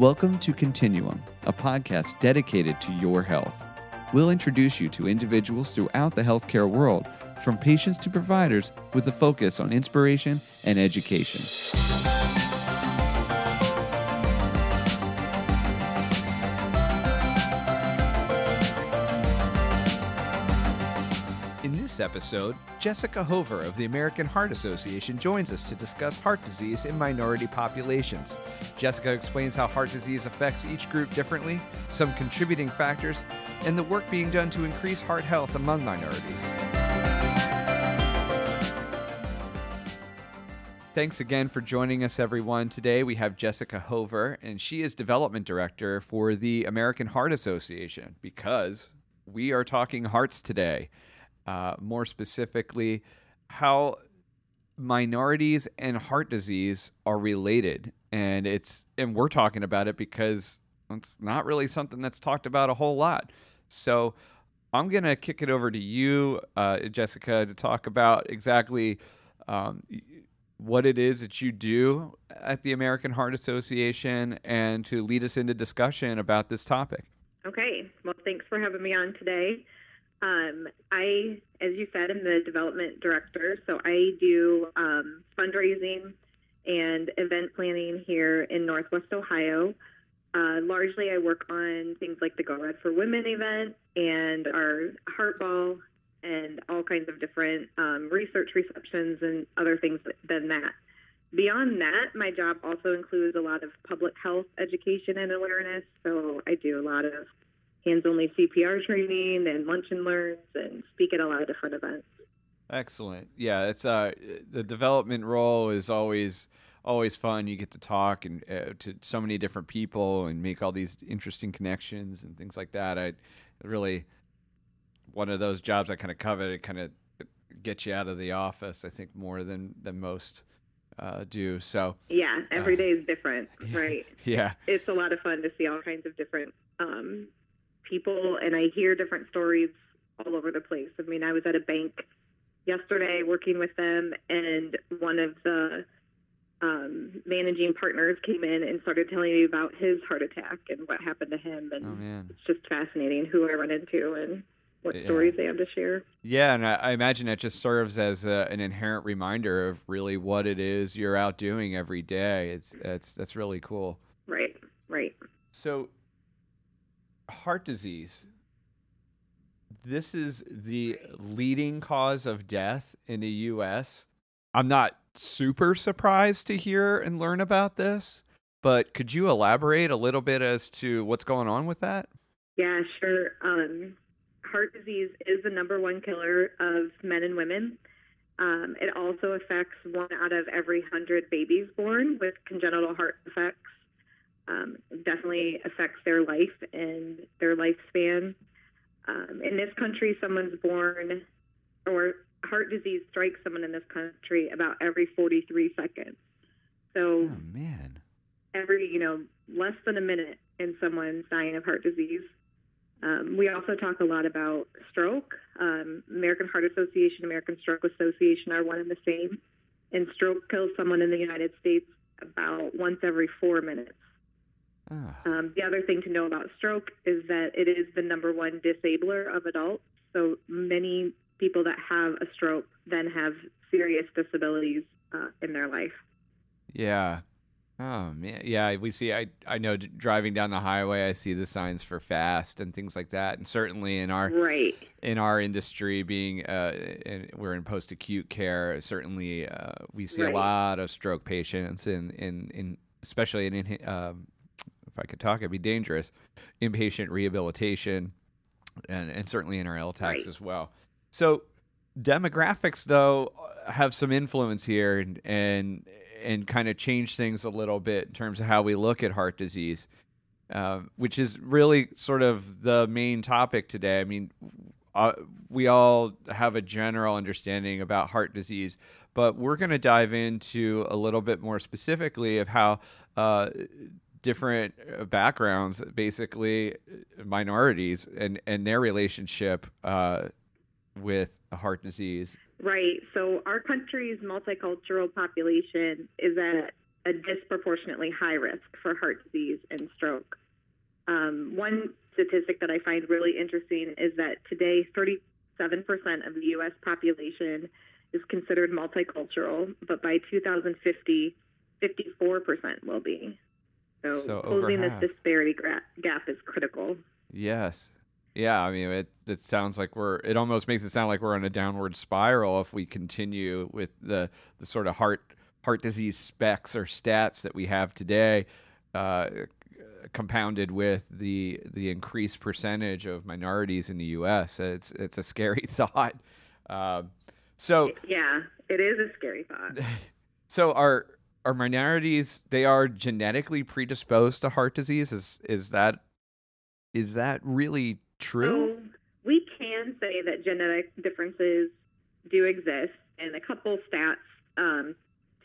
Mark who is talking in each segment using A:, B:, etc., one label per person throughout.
A: Welcome to Continuum, a podcast dedicated to your health. We'll introduce you to individuals throughout the healthcare world, from patients to providers, with a focus on inspiration and education. Episode, Jessica Hover of the American Heart Association joins us to discuss heart disease in minority populations. Jessica explains how heart disease affects each group differently, some contributing factors, and the work being done to increase heart health among minorities. Thanks again for joining us, everyone. Today we have Jessica Hover, and she is Development Director for the American Heart Association because we are talking hearts today. Uh, more specifically, how minorities and heart disease are related, and it's and we're talking about it because it's not really something that's talked about a whole lot. So I'm gonna kick it over to you, uh, Jessica, to talk about exactly um, what it is that you do at the American Heart Association, and to lead us into discussion about this topic.
B: Okay. Well, thanks for having me on today. Um, I, as you said, am the development director, so I do um, fundraising and event planning here in Northwest Ohio. Uh, largely, I work on things like the Go Red for Women event and our Heart Ball and all kinds of different um, research receptions and other things than that. Beyond that, my job also includes a lot of public health education and awareness. So I do a lot of hands-only CPR training and lunch and learns and speak at a lot of different events.
A: Excellent. Yeah, it's uh the development role is always always fun. You get to talk and uh, to so many different people and make all these interesting connections and things like that. I really one of those jobs I kind of covet. It kind of gets you out of the office. I think more than than most uh, do. So
B: yeah, every uh, day is different, right?
A: Yeah,
B: it's a lot of fun to see all kinds of different um, people, and I hear different stories all over the place. I mean, I was at a bank yesterday working with them, and one of the um, managing partners came in and started telling me about his heart attack and what happened to him, and
A: oh,
B: it's just fascinating who I run into and what yeah. stories they have to share.
A: Yeah, and I, I imagine it just serves as a, an inherent reminder of really what it is you're out doing every day. It's it's that's really cool.
B: Right, right.
A: So heart disease. This is the leading cause of death in the U.S. I'm not super surprised to hear and learn about this, but could you elaborate a little bit as to what's going on with that?
B: Yeah, sure. Um, heart disease is the number one killer of men and women. Um, it also affects one out of every hundred babies born with congenital heart defects um, definitely affects their life and their lifespan. Um, in this country, someone's born or heart disease strikes someone in this country about every 43 seconds. So,
A: oh, man.
B: Every, you know, less than a minute in someone's dying of heart disease. Um, we also talk a lot about stroke. Um, American Heart Association, American Stroke Association are one and the same. And stroke kills someone in the United States about once every four minutes.
A: Ah.
B: Um, the other thing to know about stroke is that it is the number one disabler of adults. So many people that have a stroke then have serious disabilities uh, in their life.
A: Yeah. Oh man, yeah. We see. I I know driving down the highway, I see the signs for fast and things like that. And certainly in our
B: right
A: in our industry, being uh, in, we're in post acute care, certainly uh, we see right. a lot of stroke patients, in in, in especially in um, if I could talk, it'd be dangerous. Inpatient rehabilitation, and, and certainly in our LTACs right. as well. So demographics, though, have some influence here and and and kind of change things a little bit in terms of how we look at heart disease, uh, which is really sort of the main topic today. I mean, uh, we all have a general understanding about heart disease, but we're going to dive into a little bit more specifically of how uh, different uh, backgrounds, basically uh, minorities, and and their relationship uh, with heart disease.
B: Right. So our country's multicultural population is at a disproportionately high risk for heart disease and stroke. Um, one statistic that I find really interesting is that today 37% of the U.S. population is considered multicultural, but by 2050, 54% will be. So,
A: So
B: closing this disparity gra- gap is critical.
A: Yes. Yeah, I mean it it sounds like we're it almost makes it sound like we're on a downward spiral if we continue with the the sort of heart heart disease specs or stats that we have today uh, compounded with the the increased percentage of minorities in the US. It's it's a scary thought. Um, so
B: Yeah, it is a scary thought.
A: so are are minorities they are genetically predisposed to heart disease is is that is that really true?
B: So we can say that genetic differences do exist, and a couple stats um,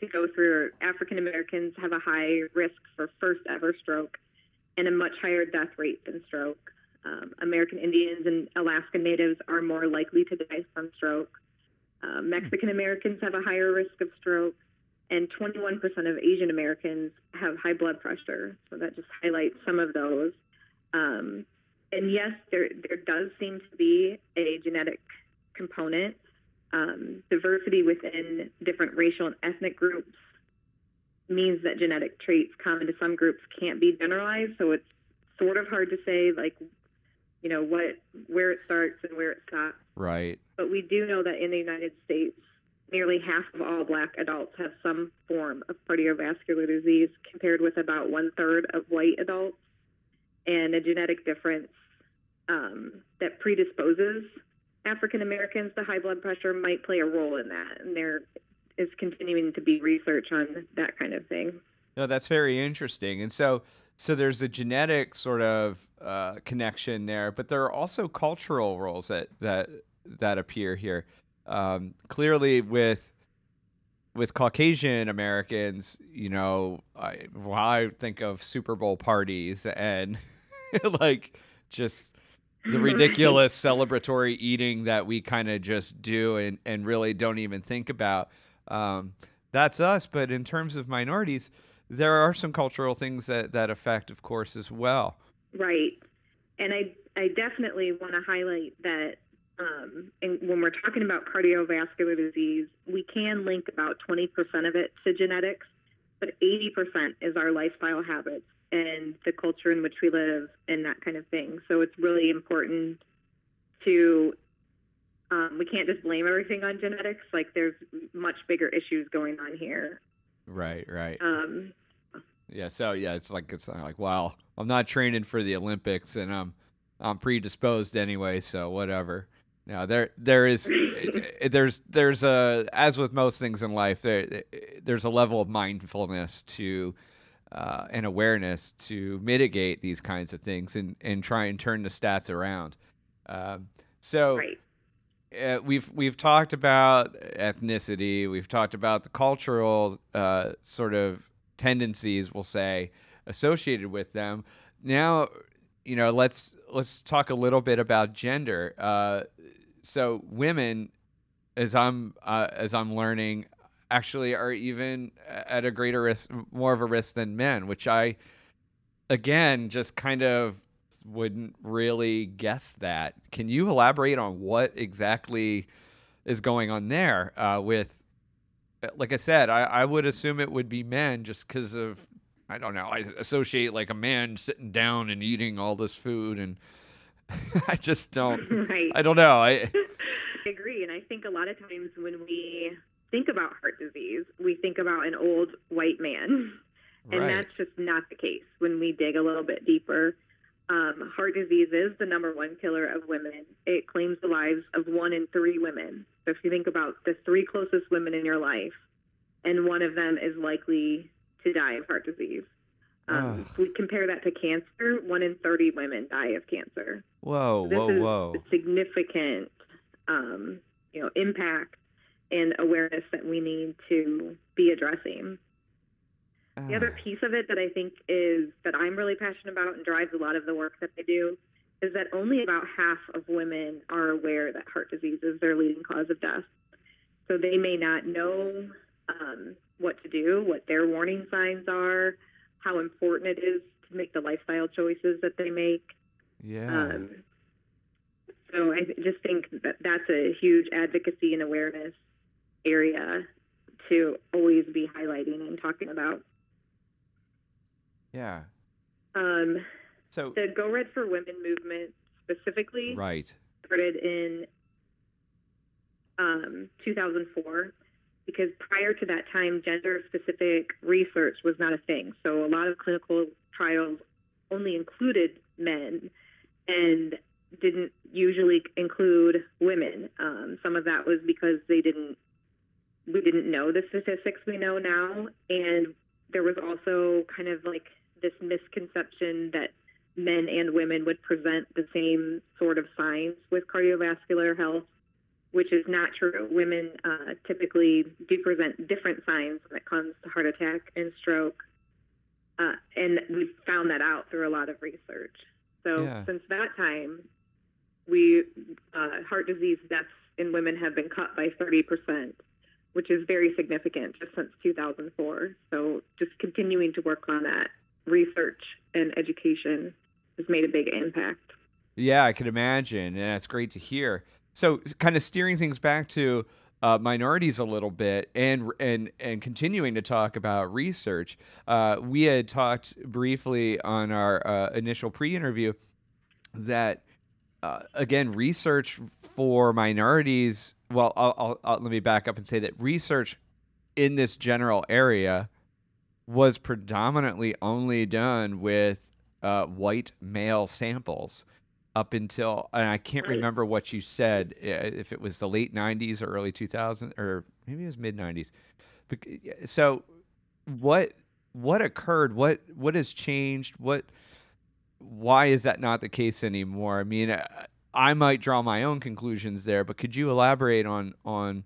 B: to go through. African Americans have a high risk for first ever stroke and a much higher death rate than stroke. Um, American Indians and Alaska Natives are more likely to die from stroke. Uh, Mexican Americans have a higher risk of stroke, and 21% of Asian Americans have high blood pressure. So that just highlights some of those. Um, and yes, there there does seem to be a genetic component. Um, diversity within different racial and ethnic groups means that genetic traits common to some groups can't be generalized. So it's sort of hard to say, like, you know, what where it starts and where it stops.
A: Right.
B: But we do know that in the United States, nearly half of all Black adults have some form of cardiovascular disease, compared with about one third of white adults, and a genetic difference um, that predisposes African Americans to high blood pressure might play a role in that. And there is continuing to be research on that kind of thing.
A: No, that's very interesting. And so, so there's a genetic sort of uh, connection there, but there are also cultural roles that that that appear here. Um, clearly, with with Caucasian Americans, you know, I, well, I think of Super Bowl parties and like just the ridiculous celebratory eating that we kind of just do and, and really don't even think about. Um, that's us. But in terms of minorities, there are some cultural things that, that affect, of course, as well.
B: Right. And I, I definitely want to highlight that um, and when we're talking about cardiovascular disease, we can link about 20% of it to genetics, but 80% is our lifestyle habits and the culture in which we live and that kind of thing. So it's really important to, um, we can't just blame everything on genetics. Like there's much bigger issues going on here.
A: Right, right.
B: Um,
A: Yeah, so yeah, it's like it's like, wow, I'm not training for the Olympics and I'm I'm predisposed anyway, so whatever. Now there there is there's there's a as with most things in life there there's a level of mindfulness to uh, and awareness to mitigate these kinds of things and and try and turn the stats around. Um, so
B: right.
A: uh, we've we've talked about ethnicity, we've talked about the cultural uh, sort of tendencies, we'll say, associated with them. Now, you know, let's let's talk a little bit about gender. Uh, so, women, as I'm uh, as I'm learning, actually are even at a greater risk, more of a risk than men, which I, again, just kind of wouldn't really guess that. Can you elaborate on what exactly is going on there uh, with? Like I said, I, I would assume it would be men just because of I don't know. I associate like a man sitting down and eating all this food, and I just don't.
B: right.
A: I don't know. I
B: I agree. And I think a lot of times when we think about heart disease, we think about an old white man. And
A: right.
B: that's just not the case when we dig a little bit deeper. Um, heart disease is the number one killer of women. It claims the lives of one in three women. So if you think about the three closest women in your life, and one of them is likely to die of heart disease. Um, if we compare that to cancer, one in 30 women die of cancer.
A: Whoa,
B: This
A: whoa, whoa.
B: a significant, um, you know, impact and awareness that we need to be addressing. The other piece of it that I think is that I'm really passionate about and drives a lot of the work that I do is that only about half of women are aware that heart disease is their leading cause of death. So they may not know um, what to do, what their warning signs are, how important it is to make the lifestyle choices that they make.
A: Yeah. Um,
B: so I just think that that's a huge advocacy and awareness area to always be highlighting and talking about.
A: Yeah.
B: Um, so the Go Red for Women movement specifically
A: right.
B: started in um, 2004 because prior to that time, gender specific research was not a thing. So a lot of clinical trials only included men and didn't usually include women. Um, some of that was because they didn't we didn't know the statistics we know now, and there was also kind of like this misconception that men and women would present the same sort of signs with cardiovascular health, which is not true. Women uh, typically do present different signs when it comes to heart attack and stroke, uh, and we found that out through a lot of research. So yeah. since that time, we uh, heart disease deaths in women have been cut by 30 percent which is very significant just since 2004. So just continuing to work on that research and education has made a big impact.
A: Yeah, I can imagine, and that's great to hear. So, kind of steering things back to uh, minorities a little bit, and and and continuing to talk about research. Uh, we had talked briefly on our uh, initial pre-interview that uh, again, research for minorities. Well, I'll, I'll, I'll, let me back up and say that research in this general area was predominantly only done with uh, white male samples up until, and I can't remember what you said, if it was the late 90s or early 2000s, or maybe it was mid 90s. So, what what occurred? What what has changed? What why is that not the case anymore? I mean, uh, I might draw my own conclusions there, but could you elaborate on on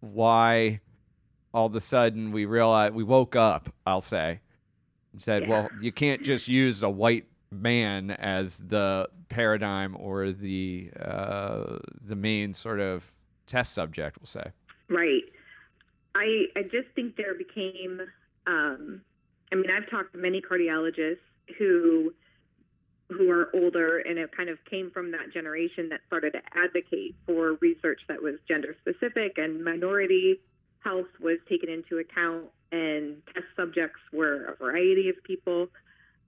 A: why all of a sudden we realized we woke up? I'll say and said, yeah. "Well, you can't just use a white man as the paradigm or the uh, the main sort of test subject." We'll say.
B: Right. I I just think there became. Um, I mean, I've talked to many cardiologists who who are older and it kind of came from that generation that started to advocate for research that was gender specific and minority health was taken into account and test subjects were a variety of people.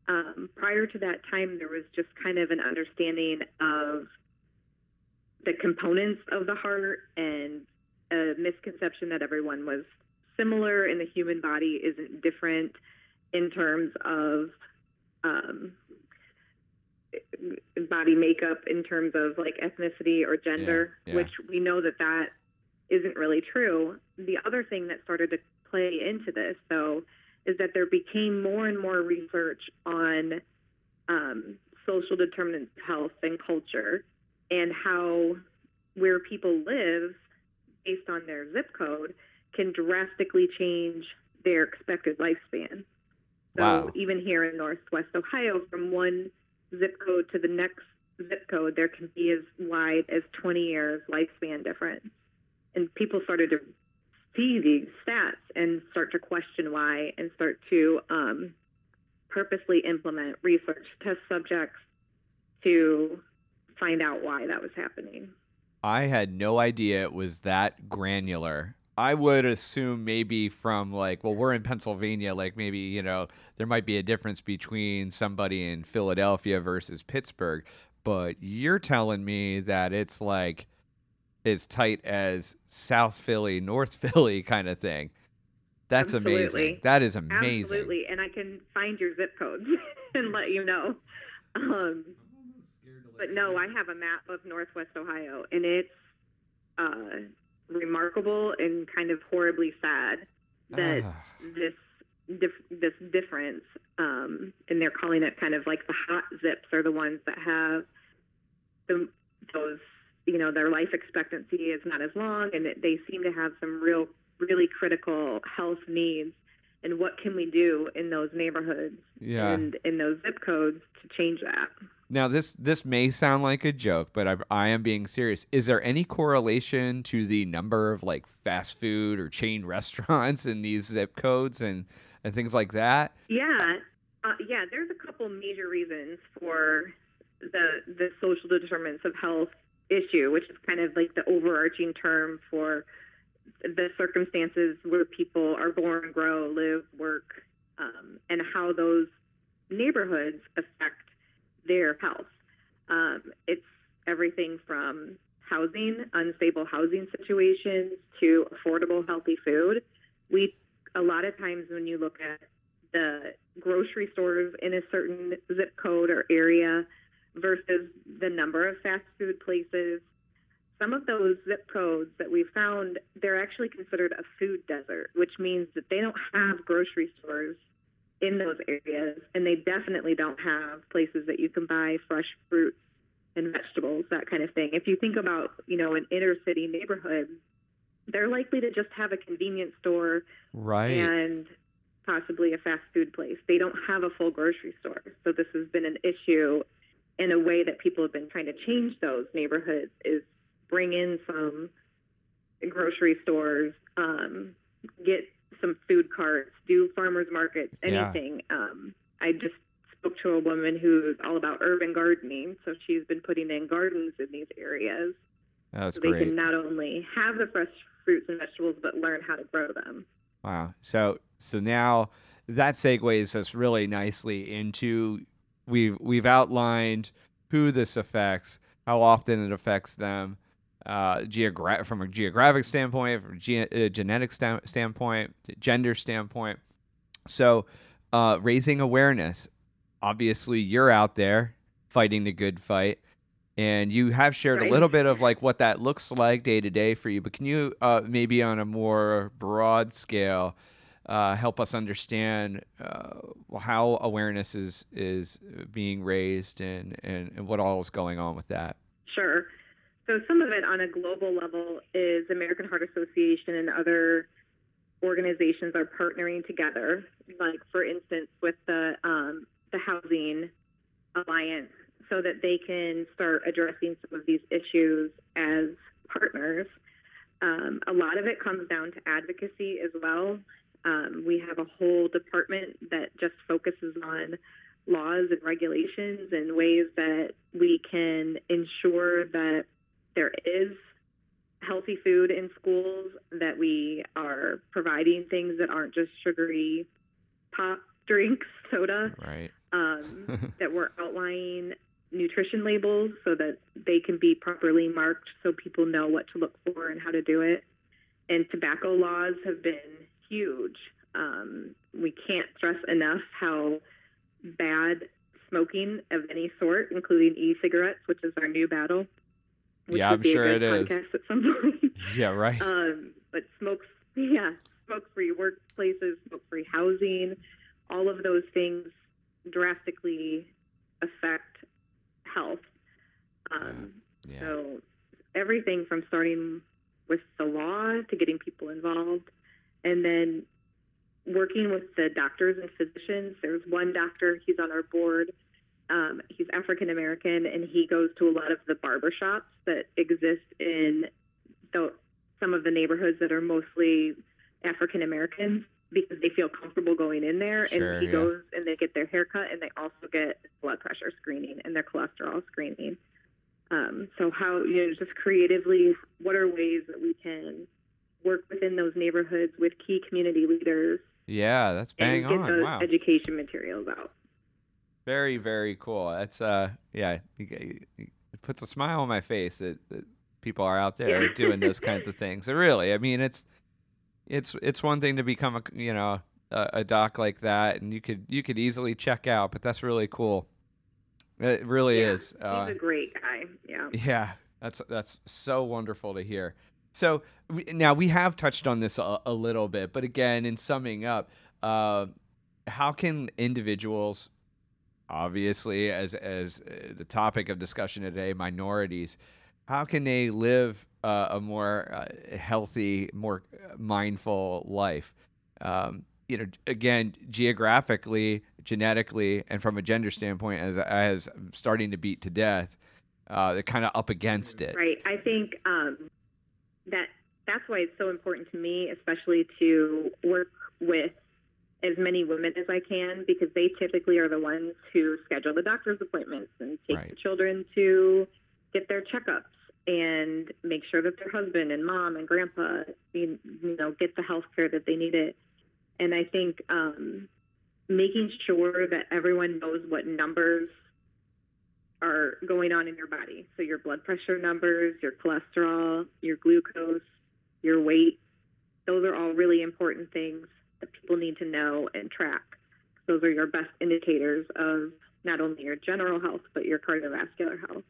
B: Um, prior to that time, there was just kind of an understanding of the components of the heart and a misconception that everyone was similar and the human body isn't different in terms of um, body makeup in terms of like ethnicity or gender, yeah, yeah. which we know that that isn't really true. The other thing that started to play into this, though, is that there became more and more research on um, social determinants of health and culture and how where people live based on their zip code can drastically change their expected lifespan. So wow. even here in Northwest Ohio, from one zip code to the next zip code, there can be as wide as 20 years lifespan difference. And people started to see these stats and start to question why and start to um, purposely implement research test subjects to find out why that was happening.
A: I had no idea it was that granular. I would assume maybe from like, well, we're in Pennsylvania, like maybe, you know, there might be a difference between somebody in Philadelphia versus Pittsburgh. But you're telling me that it's like as tight as South Philly, North Philly kind of thing. That's Absolutely. amazing. That is amazing.
B: Absolutely. And I can find your zip codes and let you know. Um, but no, I have a map of Northwest Ohio, and it's uh, remarkable and kind of horribly sad that uh. this dif- this difference, um, and they're calling it kind of like the hot zips are the ones that have the, those, you know, their life expectancy is not as long, and they seem to have some real, really critical health needs. And what can we do in those neighborhoods
A: yeah.
B: and in those zip codes to change that?
A: Now this this may sound like a joke, but I, I am being serious. Is there any correlation to the number of like fast food or chain restaurants in these zip codes and and things like that?
B: Yeah, uh, yeah. There's a couple major reasons for the the social determinants of health issue, which is kind of like the overarching term for the circumstances where people are born, grow, live, work, um, and how those neighborhoods affect their health. Um, it's everything from housing, unstable housing situations, to affordable, healthy food. We a lot of times when you look at the grocery stores in a certain zip code or area versus the number of fast food places, some of those zip codes that we found, they're actually considered a food desert, which means that they don't have grocery stores in those areas, and they definitely don't have places that you can buy fresh fruits and vegetables, that kind of thing. If you think about, you know, an inner city neighborhood, they're likely to just have a convenience store
A: right.
B: and possibly a fast food place. They don't have a full grocery store. So this has been an issue in a way that people have been trying to change those neighborhoods is bring in some grocery stores, um, get some food carts, do farmers markets, anything. Yeah. Um, I just spoke to a woman who's all about urban gardening, so she's been putting in gardens in these areas.
A: That's
B: so
A: great.
B: They can not only have the fresh fruits and vegetables, but learn how to grow them.
A: Wow. So so now that segues us really nicely into we've we've outlined who this affects, how often it affects them, uh, geogra- from a geographic standpoint, from a ge- uh, genetic st- standpoint, gender standpoint. So, uh, raising awareness. Obviously, you're out there fighting the good fight, and you have shared right. a little bit of like what that looks like day to day for you. But can you uh, maybe on a more broad scale? Uh, help us understand uh, how awareness is is being raised and, and, and what all is going on with that.
B: Sure. So some of it on a global level is American Heart Association and other organizations are partnering together. Like for instance, with the um, the Housing Alliance, so that they can start addressing some of these issues as partners. Um, a lot of it comes down to advocacy as well. Um, we have a whole department that just focuses on laws and regulations and ways that we can ensure that there is healthy food in schools, that we are providing things that aren't just sugary pop drinks, soda.
A: Right.
B: Um, that we're outlining nutrition labels so that they can be properly marked so people know what to look for and how to do it. And tobacco laws have been huge. Um, we can't stress enough how bad smoking of any sort, including e-cigarettes, which is our new battle,
A: yeah, I'm sure it is.
B: At some point.
A: Yeah, right.
B: Um, but smoke, yeah, smoke-free workplaces, smoke-free housing, all of those things drastically affect health. Um, yeah. Yeah. So everything from starting with the law to getting people involved, and then working with the doctors and physicians. There's one doctor; he's on our board um, he's African American, and he goes to a lot of the barbershops that exist in the, some of the neighborhoods that are mostly African Americans because they feel comfortable going in there.
A: Sure,
B: and he
A: yeah.
B: goes and they get their haircut, and they also get blood pressure screening and their cholesterol screening. Um, so how you know just creatively, what are ways that we can work within those neighborhoods with key community leaders?
A: Yeah, that's bang
B: and get
A: on.
B: those
A: wow.
B: education materials out.
A: Very, very cool. That's uh, yeah, it puts a smile on my face that, that people are out there
B: Yeah.
A: doing those kinds of things. And really, I mean, it's it's it's one thing to become a you know a, a doc like that, and you could you could easily check out, but that's really cool. It really
B: Yeah,
A: is. Uh,
B: He's a great guy. Yeah.
A: yeah, that's that's so wonderful to hear. So now we have touched on this a, a little bit, but again, in summing up, uh, how can individuals, obviously, as as uh, the topic of discussion today, minorities, how can they live uh, a more uh, healthy, more mindful life? Um, you know, again, geographically, genetically, and from a gender standpoint, as as starting to beat to death, uh, they're kind of up against it.
B: Right. I think um, that that's why it's so important to me, especially to work with as many women as I can, because they typically are the ones who schedule the doctor's appointments and take right. the children to get their checkups and make sure that their husband and mom and grandpa, you, know, get the health care that they needed. And I think um, making sure that everyone knows what numbers are going on in your body. So your blood pressure numbers, your cholesterol, your glucose, your weight, those are all really important things that people need to know and track. Those are your best indicators of not only your general health, but your cardiovascular health.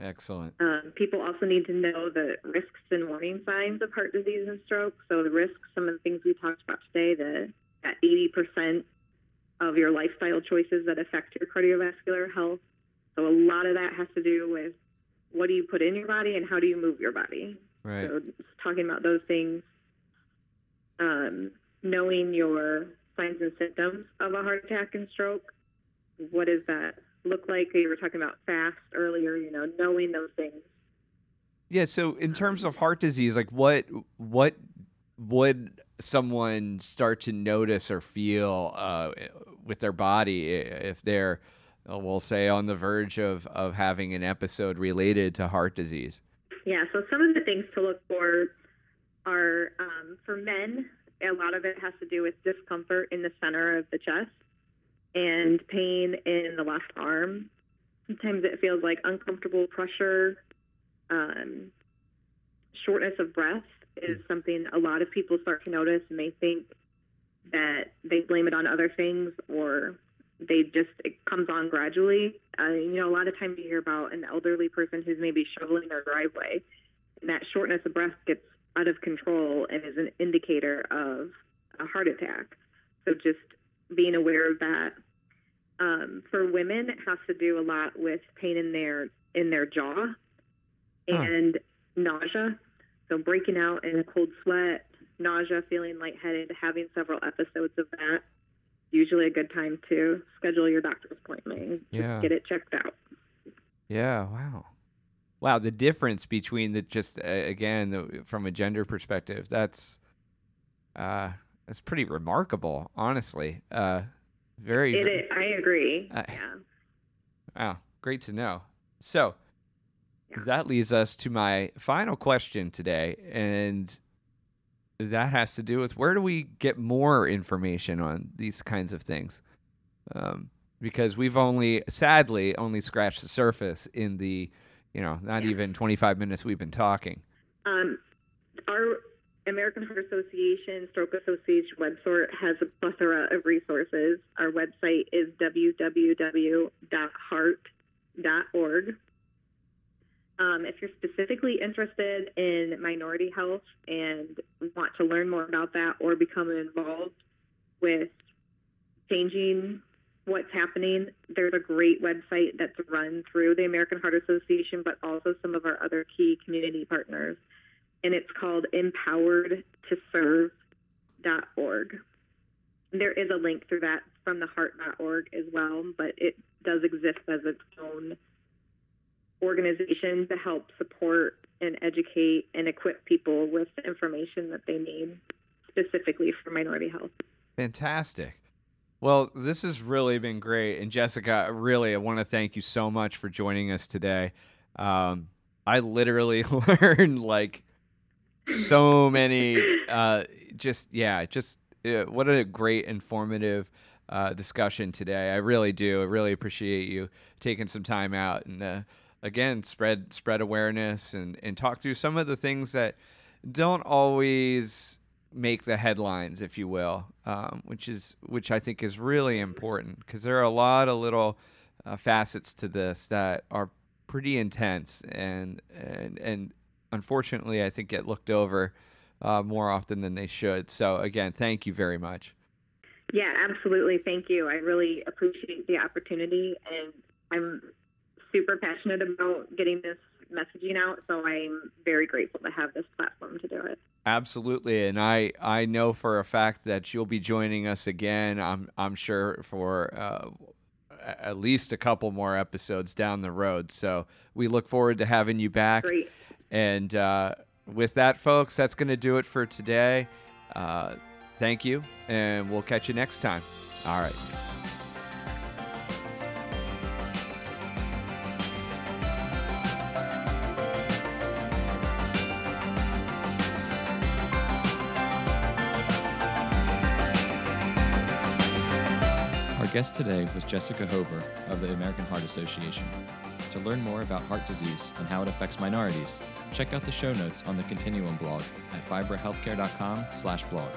A: Excellent.
B: Um, people also need to know the risks and warning signs of heart disease and stroke. So the risks, some of the things we talked about today, the that 80% of your lifestyle choices that affect your cardiovascular health. So a lot of that has to do with what do you put in your body and how do you move your body.
A: Right.
B: So talking about those things, um, knowing your signs and symptoms of a heart attack and stroke. What does that look like? You were talking about fast earlier. You know, knowing those things.
A: Yeah. So in terms of heart disease, like what what would someone start to notice or feel uh, with their body if they're, uh, we'll say, on the verge of of having an episode related to heart disease?
B: Yeah. So some of the things to look for are um, for men, a lot of it has to do with discomfort in the center of the chest and pain in the left arm. Sometimes it feels like uncomfortable pressure, um, shortness of breath is something a lot of people start to notice and they think that they blame it on other things or they just it comes on gradually. Uh, you know, a lot of times you hear about an elderly person who's maybe shoveling their driveway, and that shortness of breath gets out of control and is an indicator of a heart attack. So just being aware of that. Um, for women, it has to do a lot with pain in their in their jaw and nausea. So breaking out in a cold sweat, nausea, feeling lightheaded, having several episodes of that. Usually a good time to schedule your doctor's appointment.
A: Yeah.
B: Get it checked out.
A: Yeah. Wow wow, the difference between the just uh, again the, from a gender perspective, that's uh, that's pretty remarkable, honestly. Uh, very.
B: It. I agree. Uh, yeah.
A: Wow, great to know. So yeah. that leads us to my final question today, and that has to do with where do we get more information on these kinds of things? Um, because we've only, sadly, only scratched the surface in the you know, not yeah. even 25 minutes we've been talking.
B: Um, our American Heart Association, Stroke Association website has a plethora of resources. Our website is www.heart.org. Um, if you're specifically interested in minority health and want to learn more about that or become involved with changing what's happening. There's a great website that's run through the American Heart Association, but also some of our other key community partners. And it's called empoweredtoserve.org. There is a link through that from the heart.org as well, but it does exist as its own organization to help support and educate and equip people with the information that they need specifically for minority health.
A: Fantastic. Well, this has really been great. And Jessica, really, I want to thank you so much for joining us today. Um, I literally learned like so many, uh, just, yeah, just uh, what a great, informative uh, discussion today. I really do. I really appreciate you taking some time out and, uh, again, spread, spread awareness and, and talk through some of the things that don't always make the headlines, if you will, um, which is which I think is really important because there are a lot of little uh, facets to this that are pretty intense and and and unfortunately I think get looked over uh, more often than they should. So again, thank you very much.
B: Yeah, absolutely. Thank you. I really appreciate the opportunity, and I'm super passionate about getting this messaging out. So I'm very grateful to have this platform to do it.
A: Absolutely, and I I know for a fact that you'll be joining us again. I'm I'm sure for uh, at least a couple more episodes down the road. So we look forward to having you back.
B: Great.
A: And uh, with that, folks, that's going to do it for today. Uh, thank you, and we'll catch you next time. All right.
C: Guest today was Jessica Hover of the American Heart Association. To learn more about heart disease and how it affects minorities, check out the show notes on the Continuum blog at vibrahealthcare.com/blog.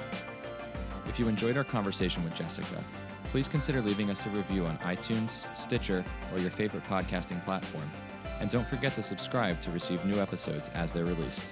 C: If you enjoyed our conversation with Jessica, please consider leaving us a review on iTunes, Stitcher, or your favorite podcasting platform. And don't forget to subscribe to receive new episodes as they're released.